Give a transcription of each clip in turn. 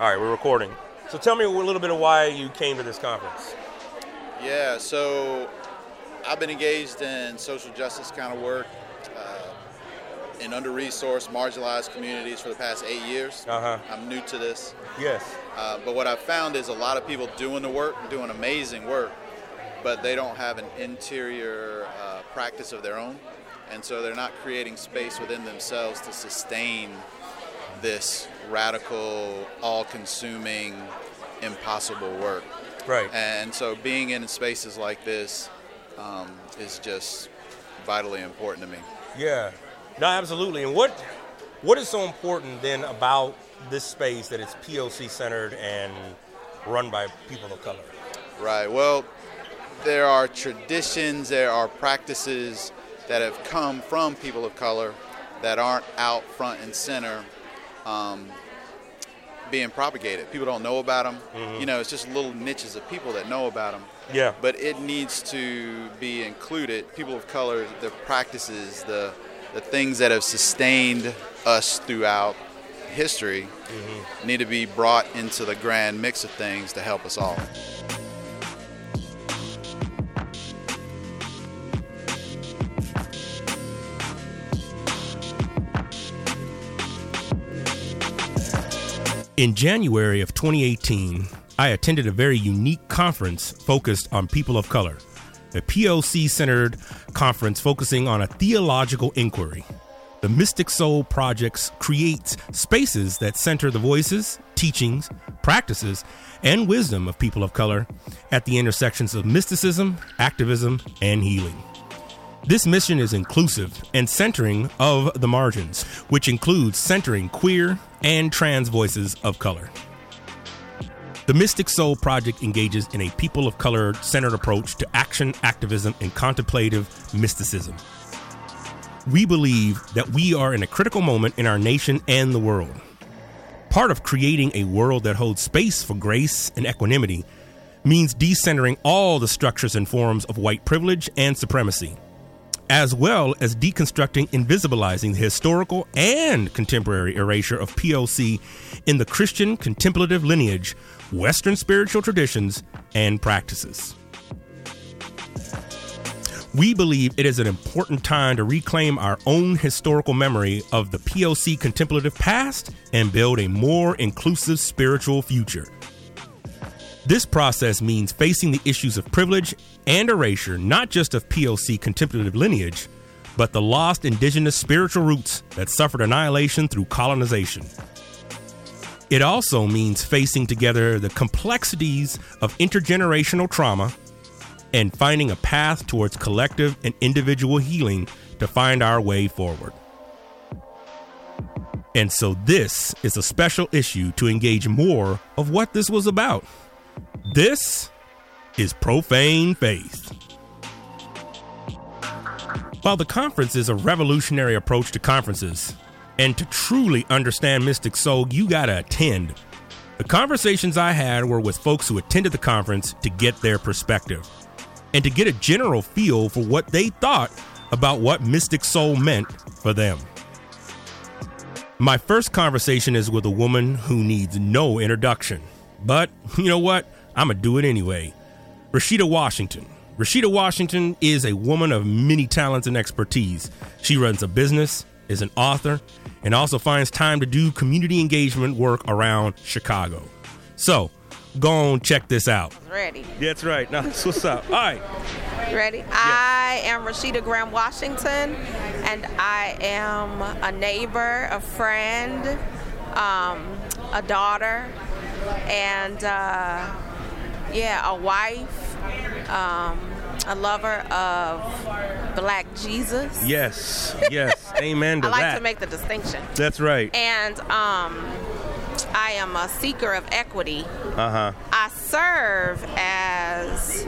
All right, we're recording. So tell me a little bit of why you came to this conference. Yeah, so I've been engaged in social justice kind of work uh, in under resourced, marginalized communities for the past eight years. Uh-huh. I'm new to this. Yes. Uh, but what I've found is a lot of people doing the work, doing amazing work, but they don't have an interior uh, practice of their own. And so they're not creating space within themselves to sustain this radical, all consuming, impossible work. Right. And so being in spaces like this um, is just vitally important to me. Yeah. No, absolutely. And what what is so important then about this space that it's POC centered and run by people of color? Right. Well, there are traditions, there are practices that have come from people of color that aren't out front and center um, being propagated. People don't know about them. Mm-hmm. You know, it's just little niches of people that know about them. Yeah. But it needs to be included. People of color, the practices, the the things that have sustained us throughout history Mm-hmm. need to be brought into the grand mix of things to help us all. In January of 2018, I attended a very unique conference focused on people of color, a POC centered conference focusing on a theological inquiry. The Mystic Soul Projects creates spaces that center the voices, teachings, practices, and wisdom of people of color at the intersections of mysticism, activism, and healing. This mission is inclusive and centering of the margins, which includes centering queer and trans voices of color. The Mystic Soul Project engages in a people of color centered approach to action, activism, and contemplative mysticism. We believe that we are in a critical moment in our nation and the world. Part of creating a world that holds space for grace and equanimity means decentering all the structures and forms of white privilege and supremacy as well as deconstructing and visibilizing the historical and contemporary erasure of POC in the Christian contemplative lineage, Western spiritual traditions, and practices. We believe it is an important time to reclaim our own historical memory of the POC contemplative past and build a more inclusive spiritual future. This process means facing the issues of privilege and erasure, not just of POC contemplative lineage, but the lost indigenous spiritual roots that suffered annihilation through colonization. It also means facing together the complexities of intergenerational trauma and finding a path towards collective and individual healing to find our way forward. And so, this is a special issue to engage more of what this was about. This is Profane Faith. While the conference is a revolutionary approach to conferences, and to truly understand Mystic Soul, you gotta attend. The conversations I had were with folks who attended the conference to get their perspective and to get a general feel for what they thought about what Mystic Soul meant for them. My first conversation is with a woman who needs no introduction. But you know what? I'm going to do it anyway. Rashida Washington. Rashida Washington is a woman of many talents and expertise. She runs a business, is an author, and also finds time to do community engagement work around Chicago. So, go on, check this out. Ready. That's right. Now, that's what's up. All right. Ready? I am Rashida Graham Washington, and I am a neighbor, a friend, um, a daughter, and uh, yeah, a wife, um, a lover of Black Jesus. Yes. Yes. Amen to that. I like that. to make the distinction. that's right. And um, I am a seeker of equity. Uh huh. I serve as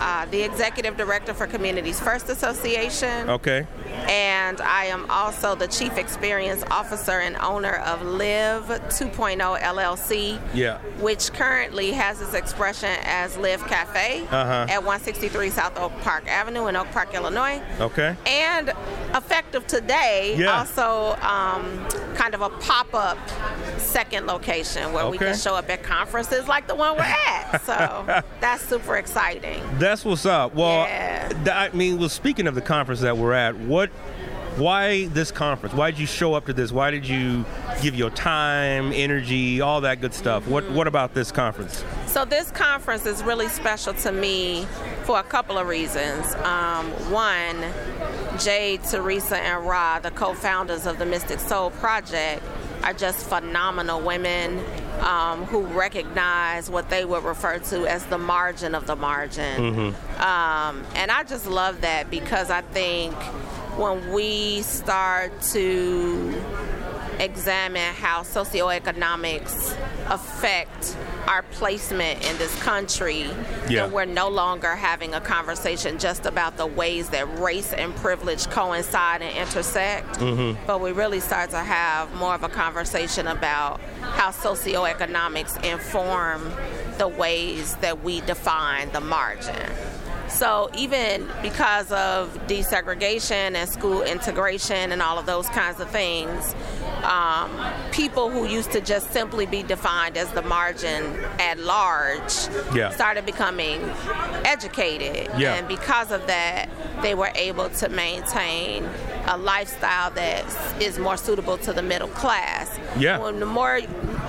uh, the executive director for Communities First Association. Okay. And I am also the Chief Experience Officer and owner of Live 2.0 LLC, Yeah. which currently has its expression as Live Cafe Uh-huh. at 163 South Oak Park Avenue in Oak Park, Illinois. Okay. And effective today, Yeah. also um, kind of a pop up second location where we can show up at conferences like the one we're at. So that's super exciting. That's what's up. Well, Yeah. I mean, well, speaking of the conference that we're at, what, why this conference? Why did you show up to this? Why did you give your time, energy, all that good stuff? What, what about this conference? So this conference is really special to me for a couple of reasons. Um, one, Jade, Teresa, and Ra, the co-founders of the Mystic Soul Project, are just phenomenal women um, who recognize what they would refer to as the margin of the margin. Um, and I just love that because I think when we start to examine how socioeconomics affect our placement in this country, Yeah. then we're no longer having a conversation just about the ways that race and privilege coincide and intersect, mm-hmm. but we really start to have more of a conversation about how socioeconomics inform the ways that we define the margin. So even because of desegregation and school integration and all of those kinds of things, um, people who used to just simply be defined as the margin at large Yeah. started becoming educated. Yeah. And because of that, they were able to maintain a lifestyle that is more suitable to the middle class. Yeah. When the more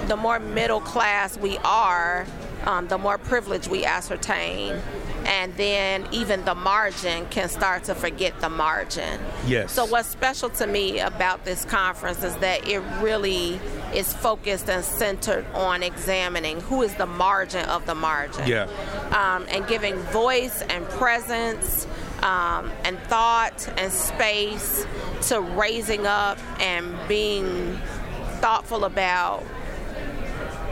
the more middle class we are, um, the more privilege we ascertain. And then even the margin can start to forget the margin. Yes. So what's special to me about this conference is that it really is focused and centered on examining who is the margin of the margin. Yeah. Um, and giving voice and presence um, and thought and space to raising up and being thoughtful about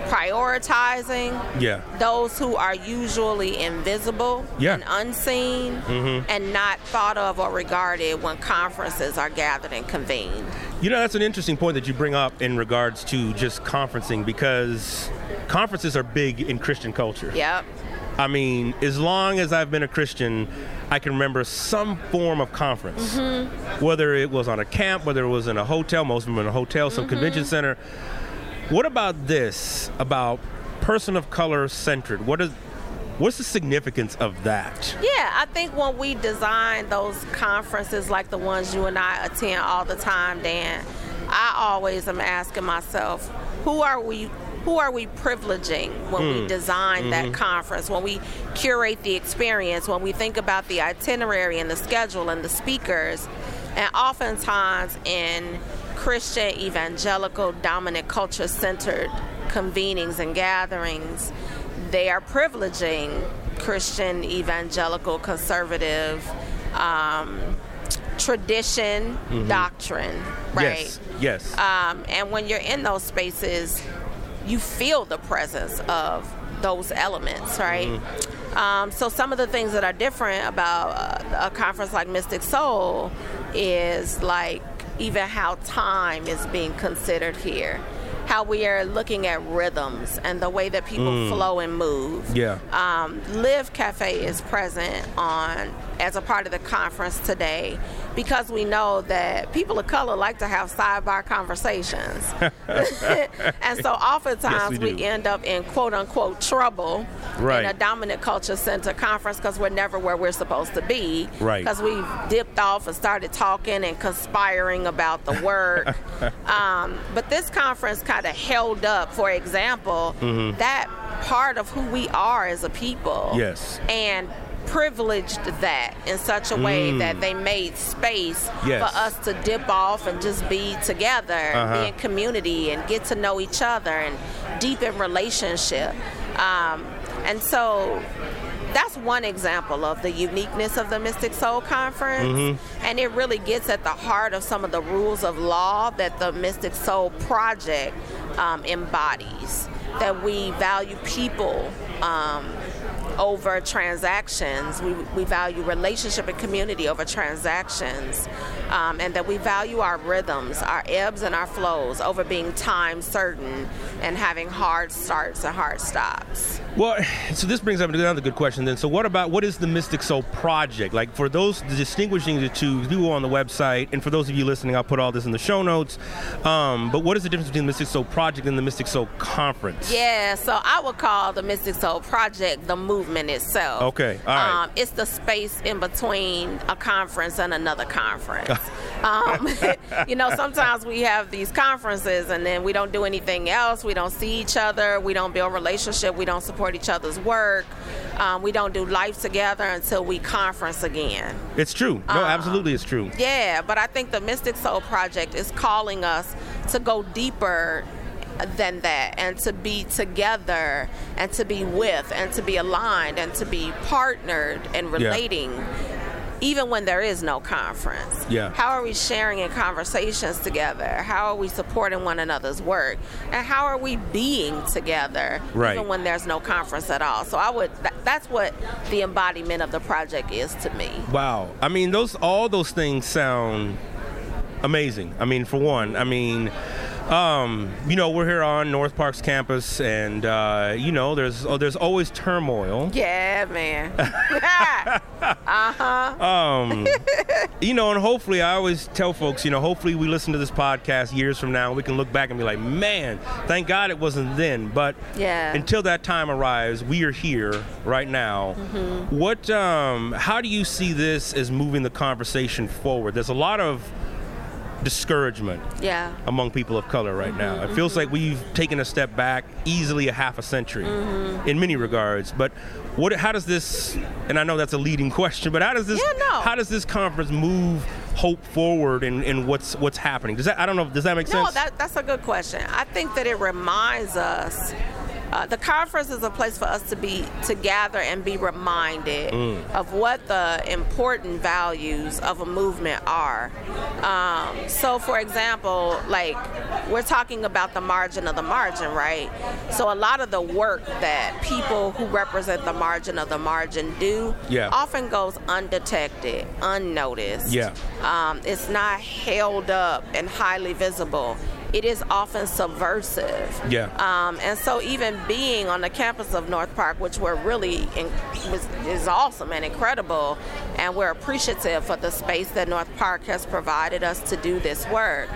prioritizing Yeah. those who are usually invisible Yeah. and unseen mm-hmm. and not thought of or regarded when conferences are gathered and convened. You know, that's an interesting point that you bring up in regards to just conferencing because conferences are big in Christian culture. Yep. I mean, as long as I've been a Christian, I can remember some form of conference. Mm-hmm. Whether it was on a camp, whether it was in a hotel, most of them in a hotel, some mm-hmm. convention center. What about this? About person of color centered? What is what's the significance of that? Yeah, I think when we design those conferences like the ones you and I attend all the time, Dan, I always am asking myself, who are we who are we privileging when we hmm. design that mm-hmm. conference, when we curate the experience, when we think about the itinerary and the schedule and the speakers, and oftentimes in Christian evangelical dominant culture centered convenings and gatherings, they are privileging Christian evangelical conservative um, tradition doctrine, right? Yes. Yes. Um, and when you're in those spaces, you feel the presence of those elements, right? Um, so some of the things that are different about uh, a conference like Mystic Soul is like even how time is being considered here. How we are looking at rhythms and the way that people flow and move. Yeah. Um, Live Cafe is present on as a part of the conference today because we know that people of color like to have sidebar conversations. and so oftentimes Yes, we we, end up in quote unquote trouble Right. in a dominant culture center conference because we're never where we're supposed to be. Right. Because we've dipped off and started talking and conspiring about the work. um, but this conference kind of held up, for example, Mm-hmm. that part of who we are as a people Yes. and privileged that in such a way that they made space Mm. Yes. for us to dip off and just be together, Uh-huh. be in community, and get to know each other and deepen relationship. Um, and so that's one example of the uniqueness of the Mystic Soul Conference. And it really gets at the heart of some of the rules of law that the Mystic Soul Project um, embodies. That we value people um, over transactions. We, we value relationship and community over transactions. Um, and that we value our rhythms, our ebbs and our flows over being time certain and having hard starts and hard stops. Well, so this brings up another good question then. So, what about what is the Mystic Soul Project? Like, for those distinguishing the two, go on the website, and for those of you listening, I'll put all this in the show notes. Um, but what is the difference between the Mystic Soul Project and the Mystic Soul Conference? Yeah, so I would call the Mystic Soul Project the movement itself. Okay, all right. Um, it's the space in between a conference and another conference. um, you know, sometimes we have these conferences and then we don't do anything else. We don't see each other. We don't build relationship. We don't support each other's work. Um, we don't do life together until we conference again. It's true. No, um, absolutely, it's true. Yeah, but I think the Mystic Soul Project is calling us to go deeper than that and to be together and to be with and to be aligned and to be partnered and relating yeah even when there is no conference. Yeah. How are we sharing in conversations together? How are we supporting one another's work? And how are we being together right. even when there's no conference at all? So I would that's what the embodiment of the project is to me. Wow. I mean those all those things sound amazing. I mean for one, I mean um, you know, we're here on North Park's campus, and uh, you know, there's oh, there's always turmoil. Yeah, man. uh huh. Um, you know, and hopefully, I always tell folks, you know, hopefully we listen to this podcast years from now, we can look back and be like, man, thank God it wasn't then. But yeah. until that time arrives, we are here right now. Mm-hmm. What? Um, how do you see this as moving the conversation forward? There's a lot of discouragement yeah. among people of color right mm-hmm, now. It feels like we've taken a step back, easily a half a century, mm-hmm. in many regards. But what? How does this? And I know that's a leading question, but how does this? Yeah, no. How does this conference move hope forward in, in what's what's happening? Does that? I don't know. Does that make sense? No, that, that's a good question. I think that it reminds us uh, the conference is a place for us to be to gather and be reminded mm. of what the important values of a movement are. Um, so, for example, like we're talking about the margin of the margin, right? So, a lot of the work that people who represent the margin of the margin do yeah. often goes undetected, unnoticed. Yeah. Um, it's not held up and highly visible it is often subversive. Yeah. Um, and so even being on the campus of North Park, which we're really in, was, is awesome and incredible, and we're appreciative for the space that North Park has provided us to do this work.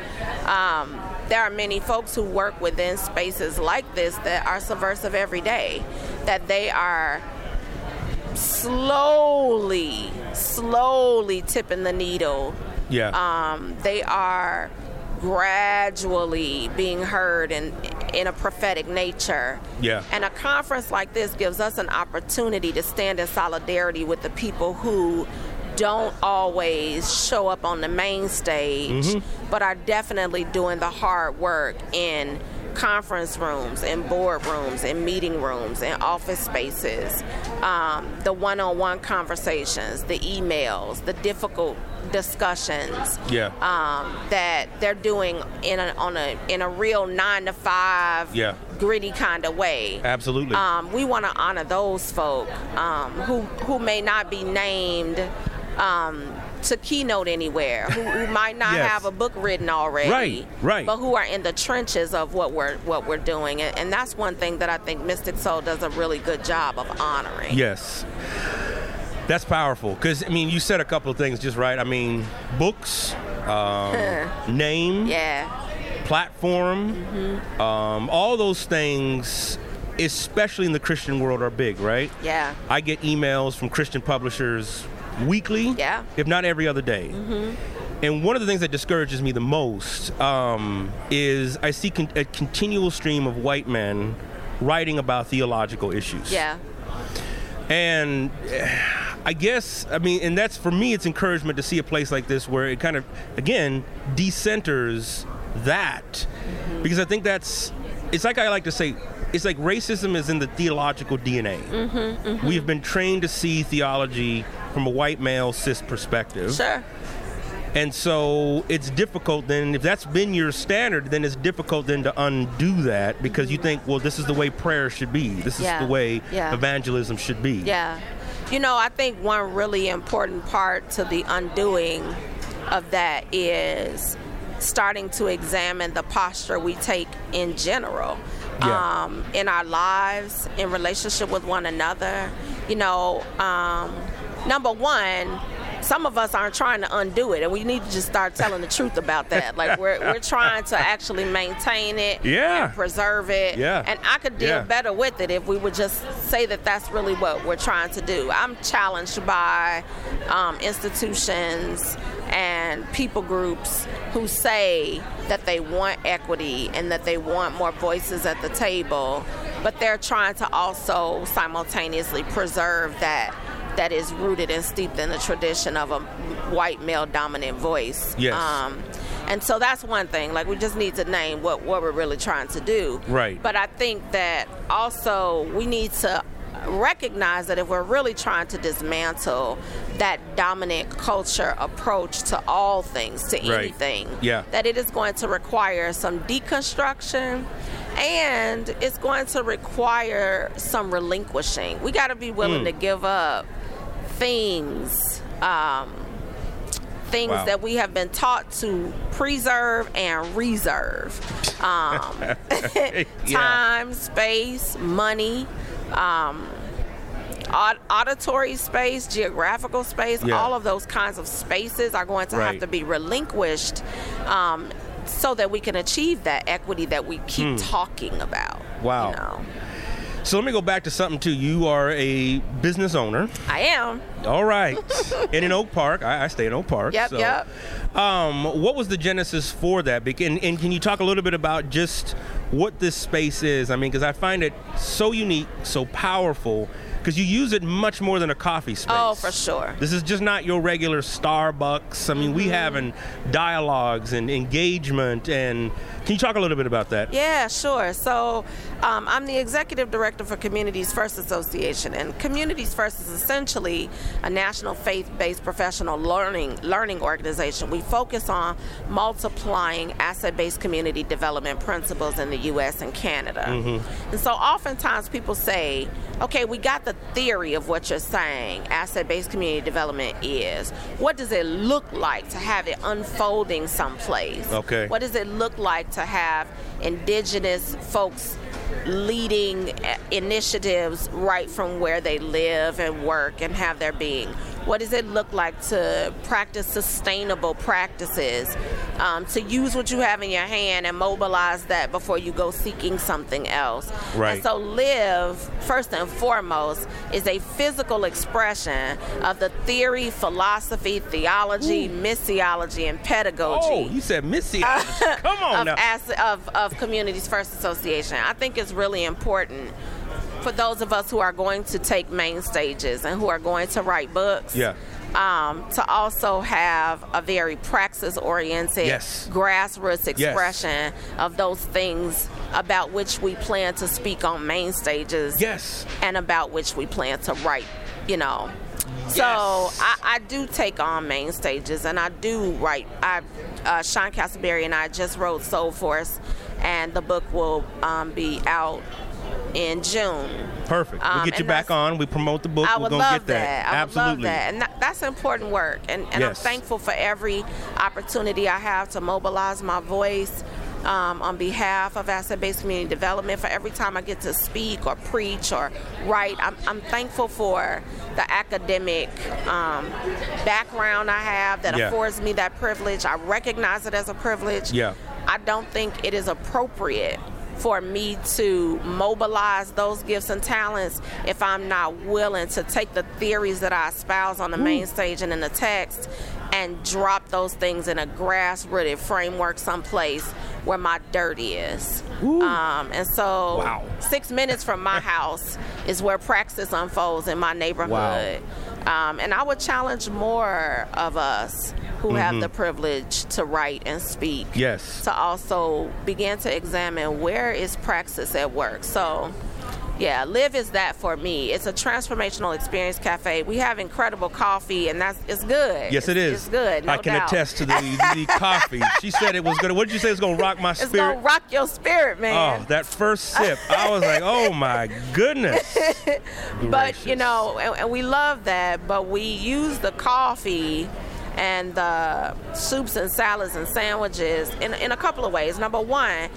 Um, there are many folks who work within spaces like this that are subversive every day, that they are slowly, slowly tipping the needle. Yeah. Um, they are gradually being heard in in a prophetic nature. Yeah. And a conference like this gives us an opportunity to stand in solidarity with the people who don't always show up on the main stage, mm-hmm. but are definitely doing the hard work in conference rooms and boardrooms and meeting rooms and office spaces, um, the one-on-one conversations, the emails, the difficult discussions yeah. um, that they're doing in a, on a in a real nine to five yeah. gritty kind of way. Absolutely. Um, we want to honor those folk um, who who may not be named um, to keynote anywhere, who, who might not yes. have a book written already, right, right, but who are in the trenches of what we're what we're doing, and, and that's one thing that I think Mystic Soul does a really good job of honoring. Yes. That's powerful because I mean you said a couple of things just right. I mean books, um, name, yeah, platform, mm-hmm. um, all those things especially in the Christian world, are big, right? Yeah. I get emails from Christian publishers weekly, yeah. if not every other day. Mm-hmm. And one of the things that discourages me the most um, is I see con- a continual stream of white men writing about theological issues. Yeah. And I guess, I mean, and that's for me, it's encouragement to see a place like this where it kind of, again, decenters that. Mm-hmm. Because I think that's, it's like I like to say, it's like racism is in the theological DNA. Mm-hmm, mm-hmm. We've been trained to see theology from a white male cis perspective. Sure. And so it's difficult then, if that's been your standard, then it's difficult then to undo that because you think, well, this is the way prayer should be. This is Yeah. the way Yeah. evangelism should be. Yeah. You know, I think one really important part to the undoing of that is starting to examine the posture we take in general. Yeah. Um, in our lives, in relationship with one another. You know, um, number one, some of us aren't trying to undo it, and we need to just start telling the truth about that. Like we're, we're trying to actually maintain it Yeah. and preserve it. Yeah. And I could deal Yeah. better with it if we would just say that that's really what we're trying to do. I'm challenged by um, institutions and people groups who say that they want equity and that they want more voices at the table, but they're trying to also simultaneously preserve that that is rooted and steeped in the tradition of a white male dominant voice. Yes. Um, and so that's one thing. Like we just need to name what, what we're really trying to do. Right. But I think that also we need to recognize that if we're really trying to dismantle that dominant culture approach to all things, to Right. anything, Yeah. that it is going to require some deconstruction and it's going to require some relinquishing. We got to be willing Hmm. to give up things. Um, things Wow. that we have been taught to preserve and reserve. Um, Yeah. time, space, money, um, auditory space, geographical space, Yeah. all of those kinds of spaces are going to Right. have to be relinquished um, so that we can achieve that equity that we keep talking about. Wow. You know, So let me go back to something too. You are a business owner. I am. All right. and in Oak Park, I, I stay in Oak Park. Yep, so, yep. Um, what was the genesis for that? And, and can you talk a little bit about just what this space is? I mean, because I find it so unique, so powerful, because you use it much more than a coffee space. Oh, for sure. This is just not your regular Starbucks. I mean, we Mm-hmm. having dialogues and engagement. And can you talk a little bit about that? Yeah, sure. So um, I'm the executive director for Communities First Association, and Communities First is essentially a national faith-based professional learning learning organization. We focus on multiplying asset-based community development principles in the U.S. and Canada. And so oftentimes people say, "Okay, we got the theory of what you're saying. Asset-based community development is. What does it look like to have it unfolding someplace? Okay. What does it look like to have indigenous folks leading uh, initiatives right from where they live and work and have their being? What does it look like to practice sustainable practices, um, to use what you have in your hand and mobilize that before you go seeking something else? Right. And so, live, first and foremost, is a physical expression of the theory, philosophy, theology, missiology, and pedagogy Oh, you said Missy. Come on of, now. as, of, of Communities First Association. I think it's really important for those of us who are going to take main stages and who are going to write books. Yeah. Um, to also have a very praxis oriented, Yes. grassroots expression of those things about which we plan to speak on main stages yes. and about which we plan to write, you know. So I, I do take on main stages and I do write. I, uh, Sean Castleberry and I just wrote Soul Force, and the book will um, be out in June. Perfect. Um, we get you back on. We promote the book. I We're would gonna love get that. I would Absolutely. love that, and that, that's important work. And, and I'm thankful for every opportunity I have to mobilize my voice um, on behalf of asset-based community development. For every time I get to speak or preach or write, I'm, I'm thankful for the academic um, background I have that Yeah. affords me that privilege. I recognize it as a privilege. Yeah. I don't think it is appropriate for me to mobilize those gifts and talents if I'm not willing to take the theories that I espouse on the main stage and in the text and drop those things in a grassrooted framework someplace where my dirt is. Um, and so, Wow. six minutes from my house is where praxis unfolds in my neighborhood. Um, and I would challenge more of us who have the privilege to write and speak Yes. to also begin to examine where is praxis at work. So, Yeah, Live is that for me. It's a transformational experience cafe. We have incredible coffee, and that's it's good. Yes, it is. It's good. No I can doubt. attest to the, the coffee. She said it was gonna. What did you say? It was gonna rock my spirit. It's gonna rock your spirit, man. Oh, that first sip, I was like, "Oh my goodness!" but you know, and, and we love that. But we use the coffee and the soups and salads and sandwiches in in a couple of ways. Number one.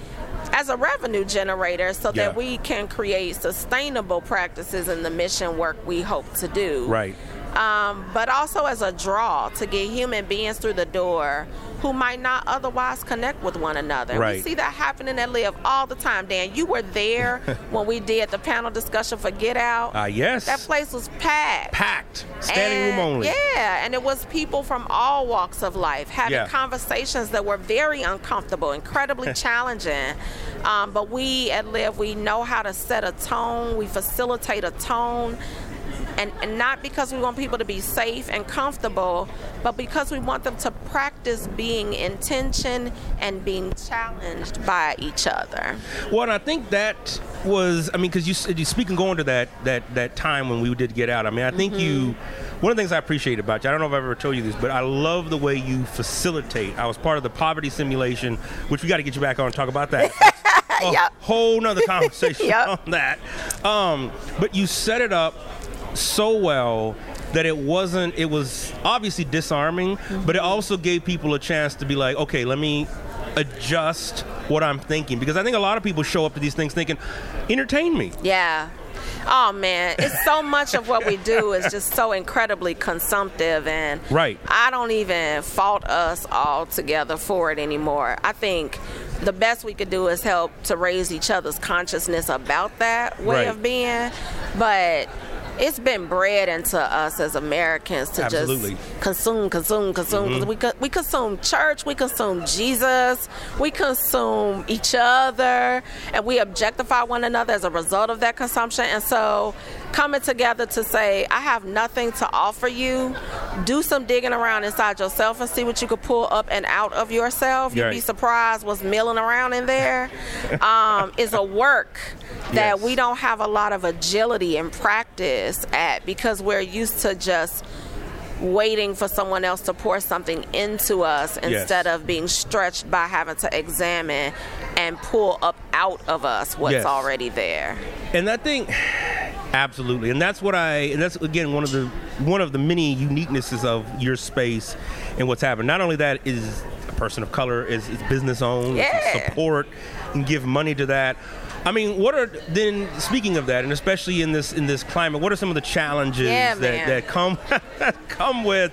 As a revenue generator, so Yeah. that we can create sustainable practices in the mission work we hope to do. right. um, but also as a draw to get human beings through the door who might not otherwise connect with one another. We see that happening at Live all the time. Dan, you were there when we did the panel discussion for Get Out. Ah, yes. that place was packed. Packed, standing room only. Yeah, and it was people from all walks of life having Yeah. conversations that were very uncomfortable, incredibly challenging. Um, but we at Live, we know how to set a tone. We facilitate a tone. And, and not because we want people to be safe and comfortable, but because we want them to practice being intention and being challenged by each other. Well, and I think that was, I mean, because you, said- you speaking going to that that that time when we did get out. I mean, I think you. One of the things I appreciate about you, I don't know if I've ever told you this, but I love the way you facilitate. I was part of the poverty simulation, which we got to get you back on and talk about that. a Yep. whole nother conversation Yep. on that. Um, but you set it up so well that it wasn't it was obviously disarming mm-hmm. but it also gave people a chance to be like okay let me adjust what i'm thinking because i think a lot of people show up to these things thinking entertain me Yeah. Oh man, it's so much of what we do is just so incredibly consumptive and Right. I don't even fault us all together for it anymore. I think the best we could do is help to raise each other's consciousness about that way Right. of being. But it's been bred into us as Americans to Absolutely. just consume, consume, consume. 'Cause mm-hmm. We, co- we consume church, we consume Jesus, we consume each other, and we objectify one another as a result of that consumption. And so, coming together to say, I have nothing to offer you, do some digging around inside yourself and see what you could pull up and out of yourself. You'd be surprised what's milling around in there. Um, is a work that Yes. we don't have a lot of agility and practice at because we're used to just waiting for someone else to pour something into us instead of being stretched by having to examine and pull up out of us what's Yes. already there. and that thing absolutely and that's what i and that's again one of the one of the many uniquenesses of your space and what's happened not only that is a person of color is, is business owned Yeah. support and give money to that I mean, what are then? Speaking of that, and especially in this in this climate, what are some of the challenges Yeah, that, that come come with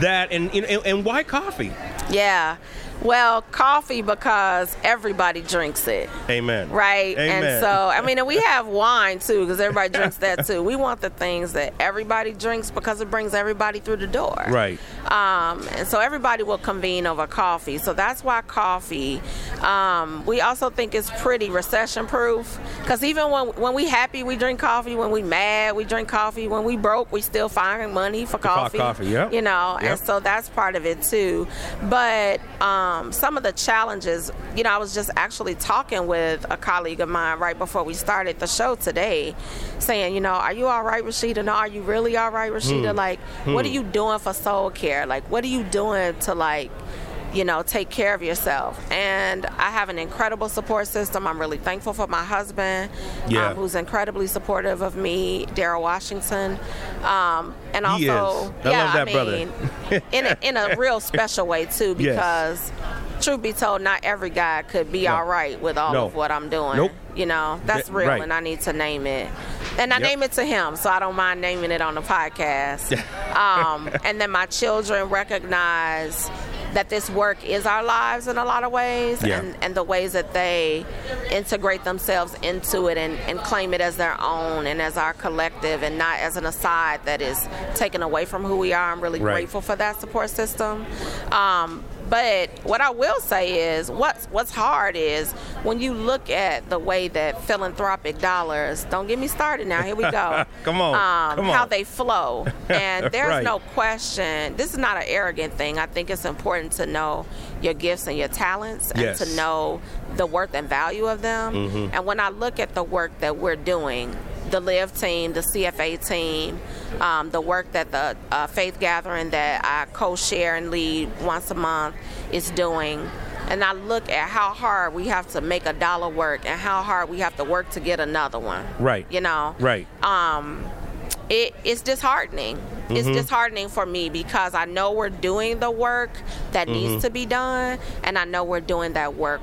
that, and, and and why coffee? Yeah. Well, coffee because everybody drinks it. Amen. Right. Amen. And so, I mean, and we have wine too because everybody drinks that too. We want the things that everybody drinks because it brings everybody through the door. Right. Um, and so everybody will convene over coffee. So that's why coffee. Um, we also think it's pretty recession proof because even when when we happy, we drink coffee. When we mad, we drink coffee. When we broke, we still find money for coffee. coffee, yep. You know, Yep. and so that's part of it too. But um, Um, some of the challenges, you know, I was just actually talking with a colleague of mine right before we started the show today, saying, you know, are you all right, Rashida? No, are you really all right, Rashida? Hmm. Like, what are hmm. you doing for soul care? Like, what are you doing to like you know, take care of yourself. And I have an incredible support system. I'm really thankful for my husband, Yeah. um, who's incredibly supportive of me, Daryl Washington. Um, and also. I yeah, I brother. mean, in a, in a real special way too, Yes. because truth be told, not every guy could be No. all right with all No. of what I'm doing. Nope. You know, that's Th- real, right. and I need to name it. And I Yep. name it to him, so I don't mind naming it on the podcast. um, and then my children recognize that this work is our lives in a lot of ways, Yeah. and, and the ways that they integrate themselves into it and, and claim it as their own and as our collective, and not as an aside that is taken away from who we are. I'm really Right. grateful for that support system. Um, But what I will say is what's what's hard is when you look at the way that philanthropic dollars don't get me started now, here we go. Come on. Um, come how they flow. And there's Right. no question. This is not an arrogant thing. I think it's important to know your gifts and your talents and Yes. to know the worth and value of them. Mm-hmm. And when I look at the work that we're doing, the Live team, the CFA team, um, the work that the uh, faith gathering that I co-share and lead once a month is doing, and I look at how hard we have to make a dollar work and how hard we have to work to get another one. Right. You know. Right. Um, it, it's disheartening. It's Mm-hmm. disheartening for me because I know we're doing the work that Mm-hmm. needs to be done, and I know we're doing that work.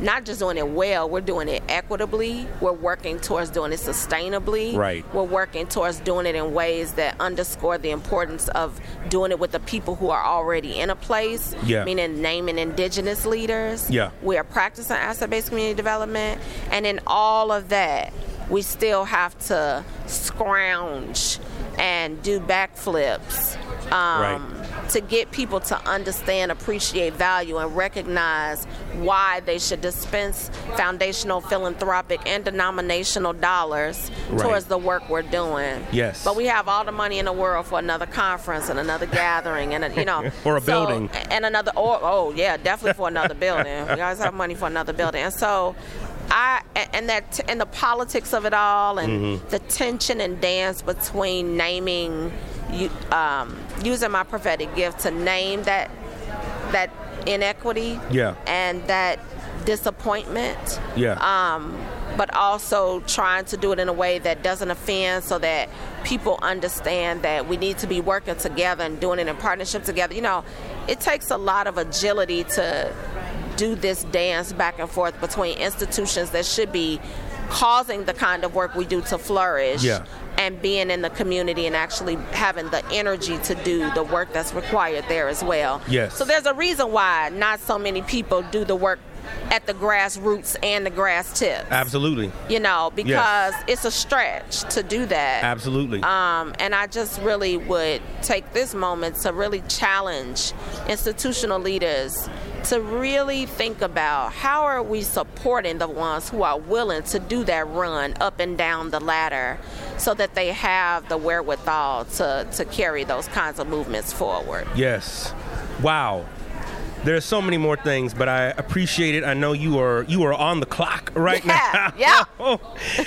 Not just doing it well, we're doing it equitably. We're working towards doing it sustainably. Right. We're working towards doing it in ways that underscore the importance of doing it with the people who are already in a place. Yeah. Meaning naming indigenous leaders. Yeah. We are practicing asset based community development. And in all of that, we still have to scrounge and do backflips um, to get people to understand, appreciate value, and recognize why they should dispense foundational, philanthropic, and denominational dollars Right. towards the work we're doing. Yes. But we have all the money in the world for another conference and another gathering and, a, you know. For a so- building. And another, or, oh, yeah, definitely for another building. We always have money for another building. And so, I and that and the politics of it all and Mm-hmm. the tension and dance between naming um, using my prophetic gift to name that that inequity Yeah. and that disappointment Yeah. um, but also trying to do it in a way that doesn't offend so that people understand that we need to be working together and doing it in partnership together. You know, it takes a lot of agility to do this dance back and forth between institutions that should be causing the kind of work we do to flourish Yeah. and being in the community and actually having the energy to do the work that's required there as well. Yes. So there's a reason why not so many people do the work at the grassroots and the grass tip. Absolutely. You know, because it's a stretch to do that. Absolutely. Um, and I just really would take this moment to really challenge institutional leaders to really think about how are we supporting the ones who are willing to do that run up and down the ladder so that they have the wherewithal to, to carry those kinds of movements forward. Yes. Wow. There's so many more things, but I appreciate it. I know you are you are on the clock right Yeah, now. Yeah.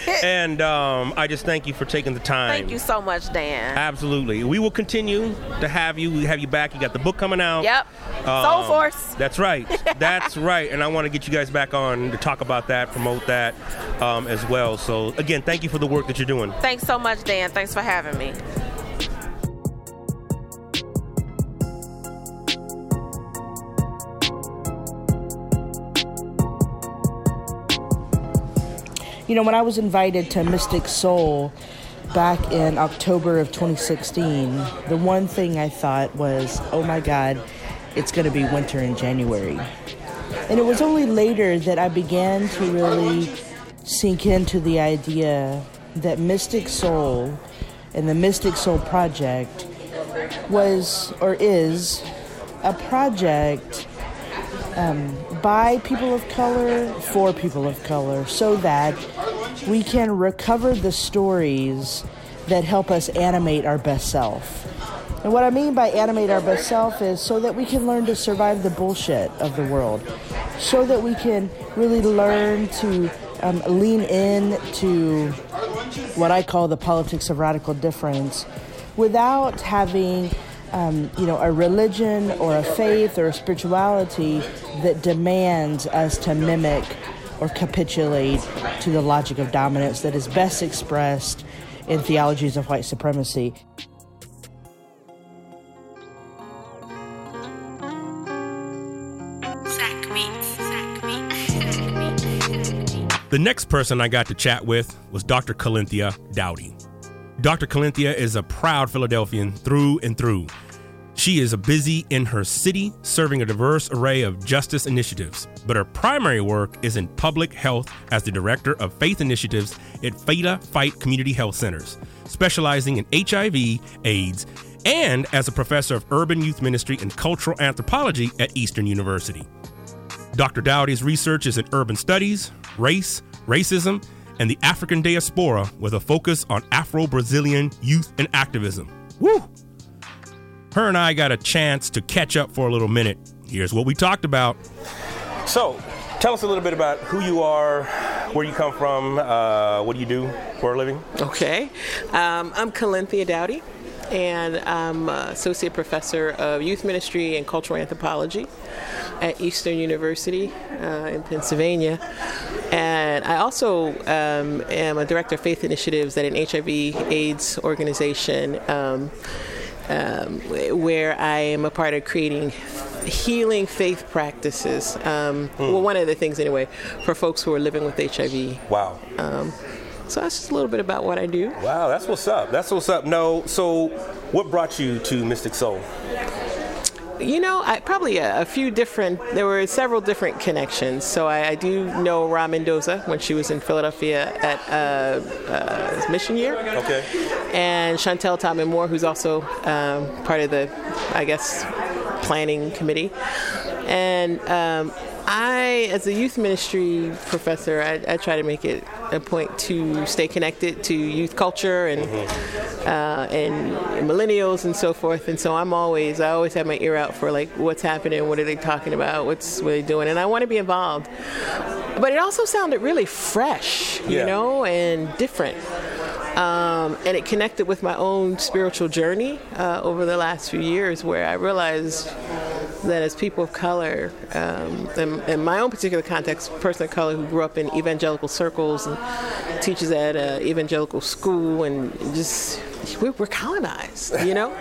and um, I just thank you for taking the time. Thank you so much, Dan. Absolutely. We will continue to have you. We have you back. You got the book coming out. Yep. Soul Um, Force. That's right. That's right. And I want to get you guys back on to talk about that, promote that um, as well. So again, thank you for the work that you're doing. Thanks so much, Dan. Thanks for having me. You know, when I was invited to Mystic Soul back in October of 2016, the one thing I thought was, oh my God, it's going to be winter in January. And it was only later that I began to really sink into the idea that Mystic Soul and the Mystic Soul Project was or is a project um, by people of color for people of color so that we can recover the stories that help us animate our best self. And what I mean by animate our best self is so that we can learn to survive the bullshit of the world, so that we can really learn to um, lean in to what I call the politics of radical difference without having um, you know, a religion or a faith or a spirituality that demands us to mimic or capitulate to the logic of dominance that is best expressed in theologies of white supremacy. The next person I got to chat with was Dr. Calenthia Dowdy. Dr. Calenthia is a proud Philadelphian through and through. She is busy in her city, serving a diverse array of justice initiatives, but her primary work is in public health as the director of faith initiatives at Feta Fight Community Health Centers, specializing in HIV, AIDS, and as a professor of urban youth ministry and cultural anthropology at Eastern University. Dr. Dowdy's research is in urban studies, race, racism, and the African diaspora with a focus on Afro Brazilian youth and activism. Woo! Her and I got a chance to catch up for a little minute. Here's what we talked about. So, tell us a little bit about who you are, where you come from, uh, what do you do for a living? Okay. Um, I'm Calenthia Dowdy, and I'm Associate Professor of Youth Ministry and Cultural Anthropology at Eastern University uh, in Pennsylvania. And I also um, am a Director of Faith Initiatives at an HIV AIDS organization. Um, um, where I am a part of creating healing faith practices. Um, Well, one of the things, anyway, for folks who are living with HIV. Wow. Um, so that's just a little bit about what I do. Wow, that's what's up. That's what's up. No, so what brought you to Mystic Soul? You know, I, probably a, a few different. There were several different connections. So I, I do know Ra Mendoza when she was in Philadelphia at uh, uh, Mission Year. Okay. and Chantel Topman Moore, who's also um, part of the, I guess, planning committee. And um, I, as a youth ministry professor, I, I, try to make it a point to stay connected to youth culture and uh, and millennials and so forth. And so I'm always, I always have my ear out for like what's happening, what are they talking about, what's what are they doing, and I want to be involved. But it also sounded really fresh, you Yeah. know, and different um, and it connected with my own spiritual journey uh, over the last few years, where I realized that as people of color, um, in, in my own particular context, person of color who grew up in evangelical circles and teaches at an evangelical school, and just we, we're colonized, you know.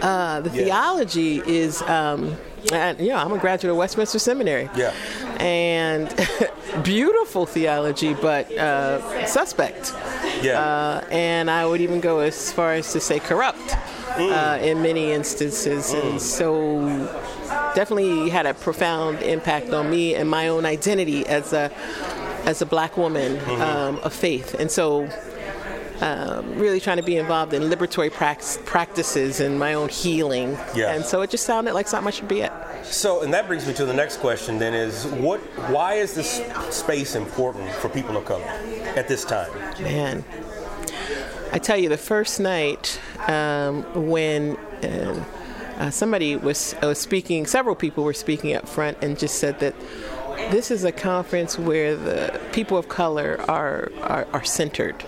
Uh, the theology is. Um, and, you know, I'm a graduate of Westminster Seminary. Yeah. And beautiful theology, but uh, suspect. Yeah. Uh, and I would even go as far as to say corrupt uh, in many instances. And so definitely had a profound impact on me and my own identity as a as a black woman um, of faith. And so um, really trying to be involved in liberatory prax- practices and my own healing. Yeah. And so it just sounded like something I should be at. So, and that brings me to the next question then is what why is this space important for people of color at this time? Man, I tell you, the first night um, when uh, uh, somebody was, uh, was speaking, several people were speaking up front and just said that this is a conference where the people of color are are, are centered.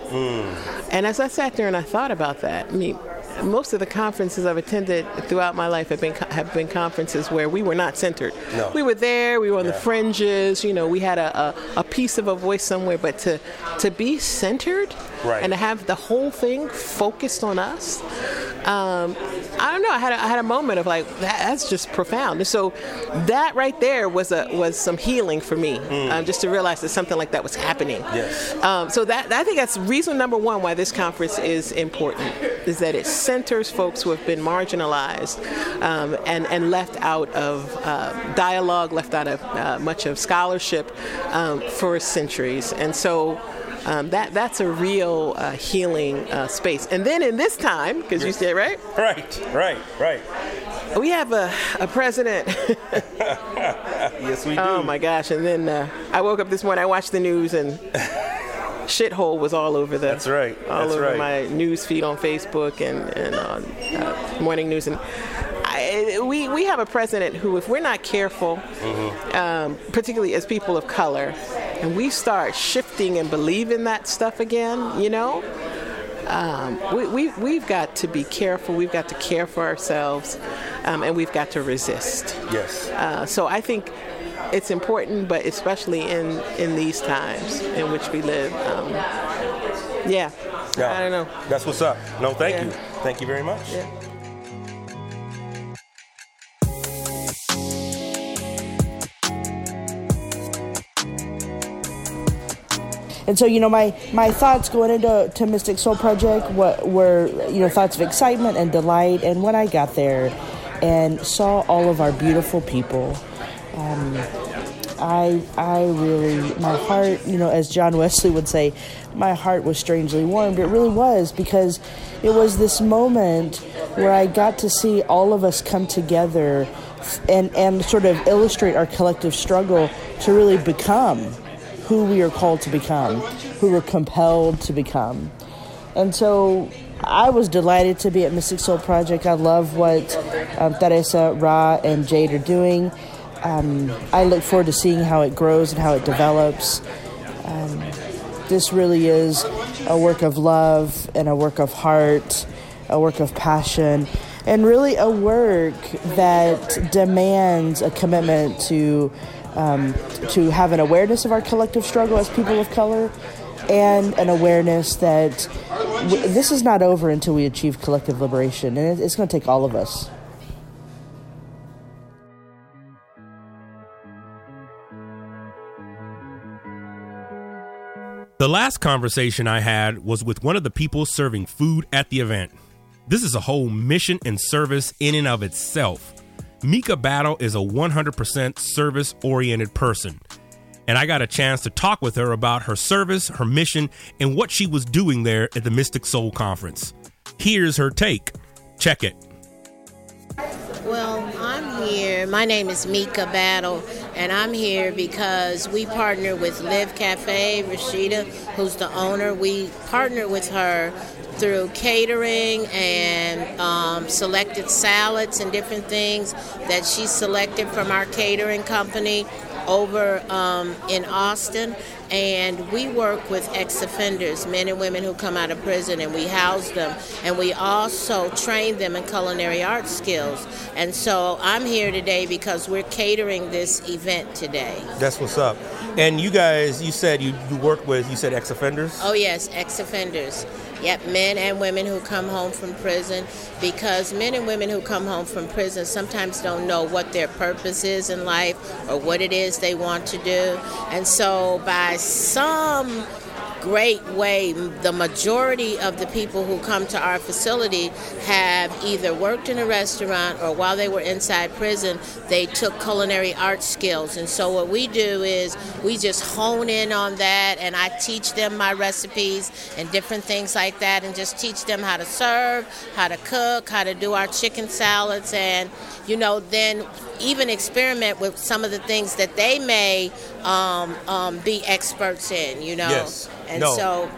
And as I sat there and I thought about that, I mean, most of the conferences I've attended throughout my life have been have been conferences where we were not centered. No. We were there, we were on the fringes, you know, we had a, a, a piece of a voice somewhere, but to to be centered Right. and to have the whole thing focused on us, um, I don't know. I had a, I had a moment of like that, that's just profound. And so that right there was a was some healing for me, um, just to realize that something like that was happening. Yes. Um, so that I think that's reason number one why this conference is important is that it centers folks who have been marginalized um, and and left out of uh, dialogue, left out of uh, much of scholarship um, for centuries, and so. Um, that that's a real uh, healing uh, space, and then in this time, because you said right, Right, right, right. we have a, a president. Yes, we do. oh my gosh! And then uh, I woke up this morning. I watched the news, and shithole was all over the. That's right, All that's over right. my news feed on Facebook and and on uh, morning news, and I, we we have a president who, if we're not careful, Mm-hmm. um, particularly as people of color, and we start shifting and believing that stuff again, you know. Um, we, we, we've got to be careful. We've got to care for ourselves, um, and we've got to resist. Yes. Uh, so I think it's important, but especially in, in these times in which we live. Um, yeah. Yeah. I don't know. That's what's up. No, thank Yeah. you. Thank you very much. Yeah. And so, you know, my, my thoughts going into to Mystic Soul Project what were, you know, thoughts of excitement and delight. And when I got there and saw all of our beautiful people, um, I I really my heart, you know, as John Wesley would say, my heart was strangely warmed. It really was because it was this moment where I got to see all of us come together and, and sort of illustrate our collective struggle to really become who we are called to become, who we're compelled to become. And so I was delighted to be at Mystic Soul Project. I love what um, Teresa, Ra, and Jade are doing. Um, I look forward to seeing how it grows and how it develops. Um, this really is a work of love and a work of heart, a work of passion, and really a work that demands a commitment to um, to have an awareness of our collective struggle as people of color and an awareness that w- this is not over until we achieve collective liberation, and it's going to take all of us. The last conversation I had was with one of the people serving food at the event. This is a whole mission and service in and of itself. Mika Battle is a 100% service oriented person. And I got a chance to talk with her about her service, her mission, and what she was doing there at the Mystic Soul Conference. Here's her take. Check it. Well, I'm here. My name is Mika Battle, and I'm here because we partner with Live Cafe, Rashida, who's the owner. We partner with her through catering and um, selected salads and different things that she selected from our catering company over um, in Austin. And we work with ex offenders, men and women who come out of prison, and we house them. And we also train them in culinary arts skills. And so I'm here today because we're catering this event today. That's what's up. And you guys, you said you, you work with, you said ex offenders? Oh, yes, ex offenders. Yep, men and women who come home from prison because men and women who come home from prison sometimes don't know what their purpose is in life or what it is they want to do. And so, by some great way, the majority of the people who come to our facility have either worked in a restaurant or while they were inside prison, they took culinary arts skills. And so, what we do is we just hone in on that, and I teach them my recipes and different things like that, and just teach them how to serve, how to cook, how to do our chicken salads, and you know, then even experiment with some of the things that they may um, um, be experts in, you know. Yes. And No. so,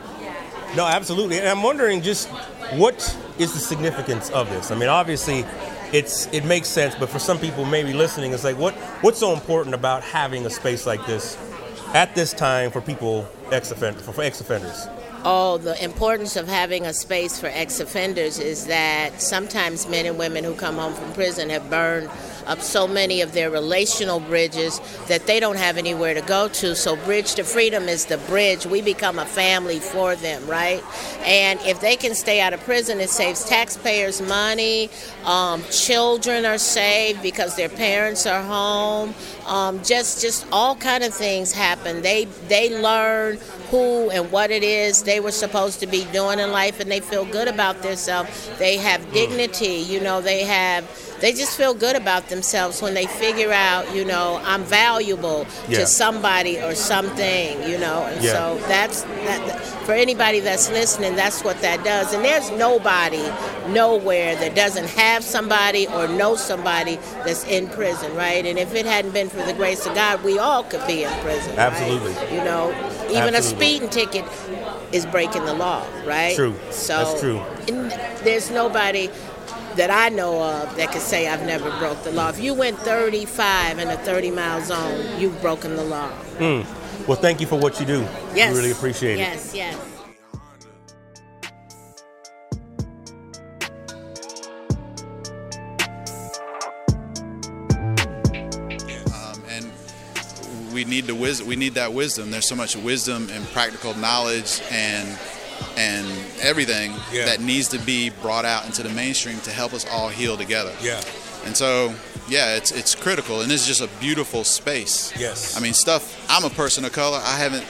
No, absolutely. And I'm wondering just what is the significance of this? I mean, obviously, it's it makes sense, but for some people maybe listening, it's like what what's so important about having a space like this at this time for people ex offender for ex offenders? Oh, the importance of having a space for ex offenders is that sometimes men and women who come home from prison have burned up so many of their relational bridges that they don't have anywhere to go to. So, Bridge to Freedom is the bridge. We become a family for them, right? And if they can stay out of prison, it saves taxpayers money. Um, children are saved because their parents are home. Um, just, just all kind of things happen. They, they learn who and what it is they were supposed to be doing in life, and they feel good about themselves. They have dignity. You know, they have. They just feel good about themselves when they figure out, you know, I'm valuable Yeah. to somebody or something, you know. And Yeah. so that's that, for anybody that's listening. That's what that does. And there's nobody, nowhere that doesn't have somebody or know somebody that's in prison, right? And if it hadn't been for the grace of God, we all could be in prison. right? Absolutely. You know, even a speeding ticket is breaking the law, right? True. So That's true. there's nobody that I know of that could say I've never broke the law. If you went 35 in a 30 mile zone, you've broken the law. Hmm. Well, thank you for what you do. Yes. We really appreciate it. Yes, yes. Need the wisdom. We need that wisdom. There's so much wisdom and practical knowledge and and everything Yeah. that needs to be brought out into the mainstream to help us all heal together. Yeah. And so, yeah, it's it's critical, and this is just a beautiful space. Yes. I mean, stuff. I'm a person of color. I haven't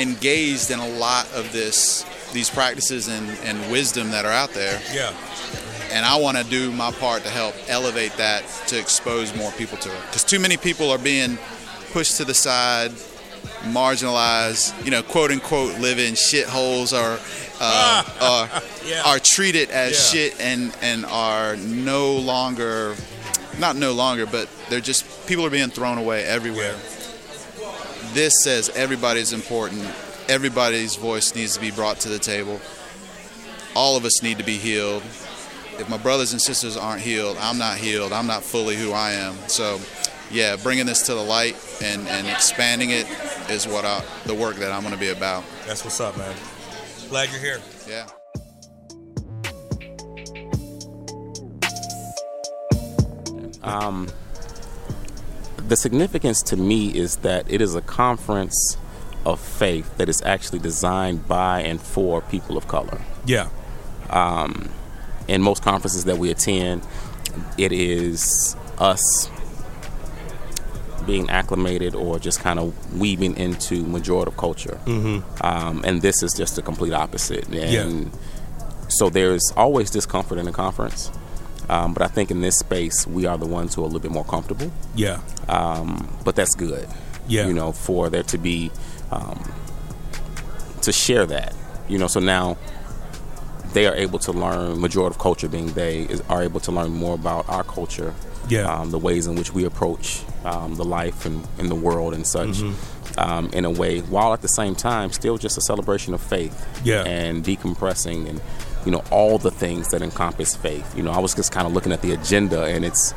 engaged in a lot of this, these practices and, and wisdom that are out there, Yeah. and I want to do my part to help elevate that to expose more people to it. Because too many people are being pushed to the side, marginalized, you know, quote unquote, live in shitholes or uh, are, Yeah. are treated as Yeah. shit and and are no longer, not no longer, but they're just people are being thrown away everywhere. This says everybody's important. Everybody's voice needs to be brought to the table. All of us need to be healed. If my brothers and sisters aren't healed, I'm not healed. I'm not fully who I am. So, yeah, bringing this to the light and, and expanding it is what I, the work that I'm going to be about. That's what's up, man. Glad you're here. Yeah. Um, the significance to me is that it is a conference of faith that is actually designed by and for people of color. Yeah. Um, In most conferences that we attend, it is us being acclimated or just kind of weaving into majority culture. Mm-hmm. Um, and this is just the complete opposite. And so there's always discomfort in a conference. Um, but I think in this space, we are the ones who are a little bit more comfortable. Yeah. um, but that's good. Yeah. you know, for there to be um, to share that. You know, so now they are able to learn. Majority of culture, being they, is, are able to learn more about our culture. Yeah. um, the ways in which we approach um, the life and the world and such. Mm-hmm. Um, in a way, while at the same time, still just a celebration of faith. Yeah. and decompressing and you know all the things that encompass faith. You know, I was just kind of looking at the agenda, and it's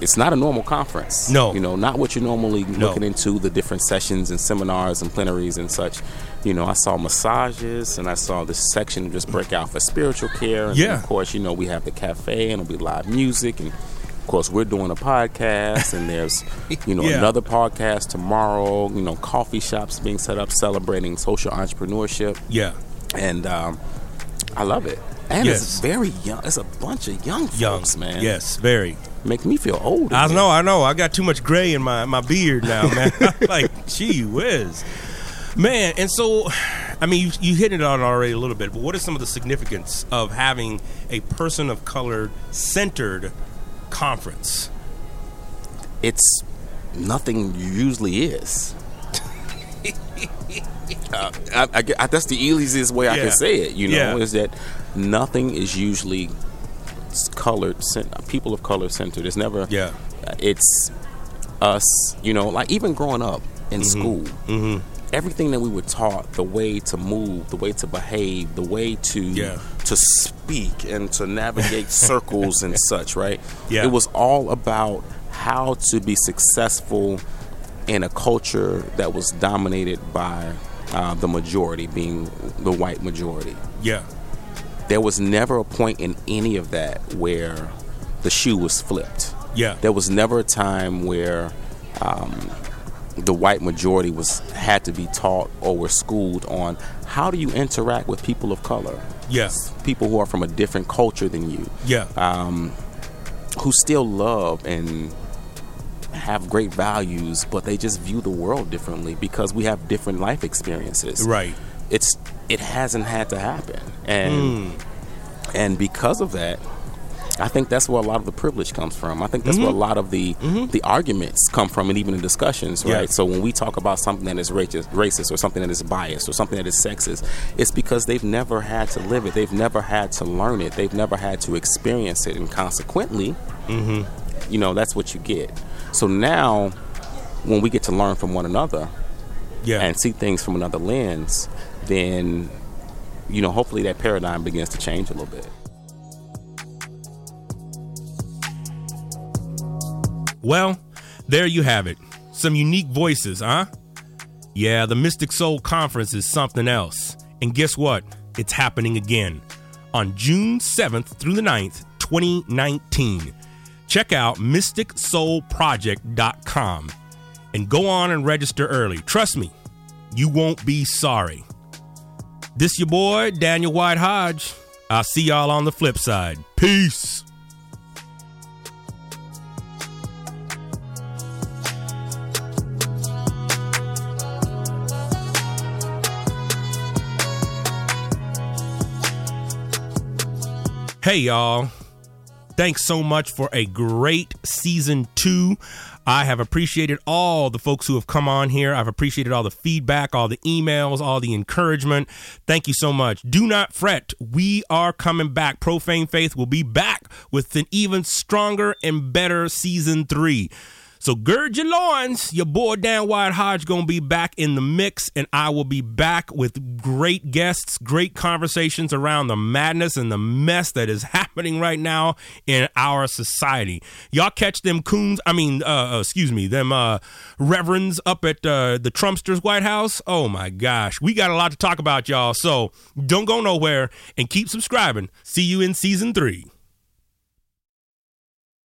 it's not a normal conference. No. You know, not what you're normally No. looking into, the different sessions and seminars and plenaries and such. You know, I saw massages and I saw this section just break out for spiritual care. And Yeah. of course, you know, we have the cafe and it'll be live music. And of course, we're doing a podcast and there's, you know, Yeah. another podcast tomorrow. You know, coffee shops being set up celebrating social entrepreneurship. Yeah. And um, I love it. And Yes. it's very young. It's a bunch of young folks, Young. man. Yes, very. Make me feel old. I know, I know. I got too much gray in my, my beard now, man. like, gee whiz. Man, and so, I mean, you, you hit it on already a little bit, but what is some of the significance of having a person of color centered conference? it's nothing usually is. uh, I, I, I- that's the easiest way I can say it. You know, Yeah. is that nothing is usually colored, people of color centered. It's never. Yeah. It's us. You know, like even growing up in Mm-hmm. school. Everything that we were taught, the way to move, the way to behave, the way to Yeah. to speak and to navigate circles and such, right? Yeah. It was all about how to be successful in a culture that was dominated by uh, the majority, being the white majority. Yeah. There was never a point in any of that where the shoe was flipped. Yeah. There was never a time where um, the white majority was had to be taught or were schooled on how do you interact with people of color, Yes, people who are from a different culture than you Yeah. Um, who still love and have great values, but they just view the world differently because we have different life experiences. right. It's it hasn't had to happen, and hmm. and because of that, I think that's where a lot of the privilege comes from. I think that's where a mm-hmm. lot of the mm-hmm. the arguments come from, and even in discussions, Yeah. right? So when we talk about something that is racist, racist, or something that is biased, or something that is sexist, it's because they've never had to live it. They've never had to learn it. They've never had to experience it, and consequently, mm-hmm. you know, that's what you get. So now, when we get to learn from one another Yeah. and see things from another lens, then you know, hopefully that paradigm begins to change a little bit. Well, there you have it. Some unique voices, huh? Yeah, the Mystic Soul Conference is something else. And guess what? It's happening again on June 7th through the 9th, 2019. Check out mysticsoulproject.com and go on and register early. Trust me, you won't be sorry. This your boy, Daniel White Hodge. I'll see y'all on the flip side. Peace. Hey, y'all. Thanks so much for a great season two. I have appreciated all the folks who have come on here. I've appreciated all the feedback, all the emails, all the encouragement. Thank you so much. Do not fret. We are coming back. Profane Faith will be back with an even stronger and better season three. So gird your loins. Your boy Dan White Hodge gonna be back in the mix, and I will be back with great guests, great conversations around the madness and the mess that is happening right now in our society. Y'all catch them coons? I mean, uh, uh, excuse me, them uh, reverends up at uh, the Trumpsters White House. Oh my gosh, we got a lot to talk about, y'all. So don't go nowhere and keep subscribing. See you in season three.